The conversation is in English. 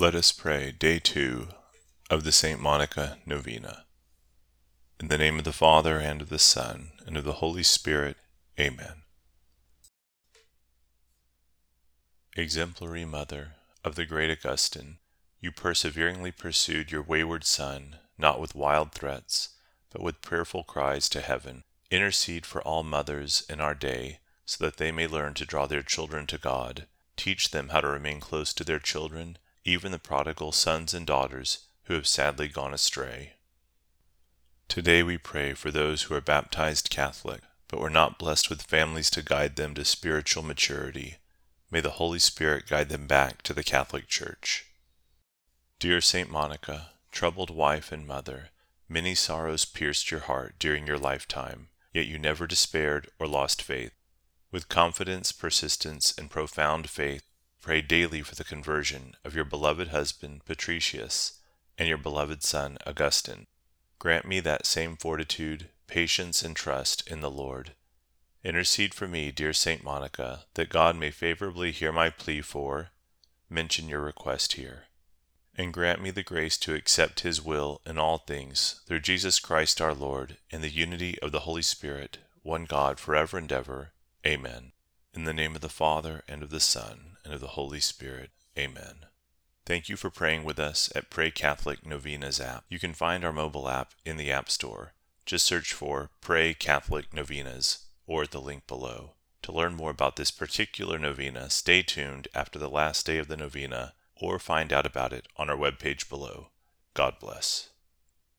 Let us pray, day two of the St. Monica Novena. In the name of the Father, and of the Son, and of the Holy Spirit. Amen. Exemplary Mother of the great Augustine, you perseveringly pursued your wayward son, not with wild threats, but with prayerful cries to heaven. Intercede for all mothers in our day, so that they may learn to draw their children to God. Teach them how to remain close to their children even the prodigal sons and daughters who have sadly gone astray. Today we pray for those who are baptized Catholic, but were not blessed with families to guide them to spiritual maturity. May the Holy Spirit guide them back to the Catholic Church. Dear Saint Monica, troubled wife and mother, many sorrows pierced your heart during your lifetime, yet you never despaired or lost faith. With confidence, persistence, and profound faith, Pray daily for the conversion of your beloved husband Patricius and your beloved son Augustine. Grant me that same fortitude, patience, and trust in the Lord. Intercede for me, dear Saint Monica, that God may favorably hear my plea for, mention your request here. And grant me the grace to accept His will in all things, through Jesus Christ our Lord, in the unity of the Holy Spirit, one God, forever and ever. Amen. In the name of the Father, and of the Son, and of the Holy Spirit. Amen. Thank you for praying with us at Pray Catholic Novenas app. You can find our mobile app in the App Store. Just search for Pray Catholic Novenas or at the link below. To learn more about this particular novena, stay tuned after the last day of the novena or find out about it on our webpage below. God bless.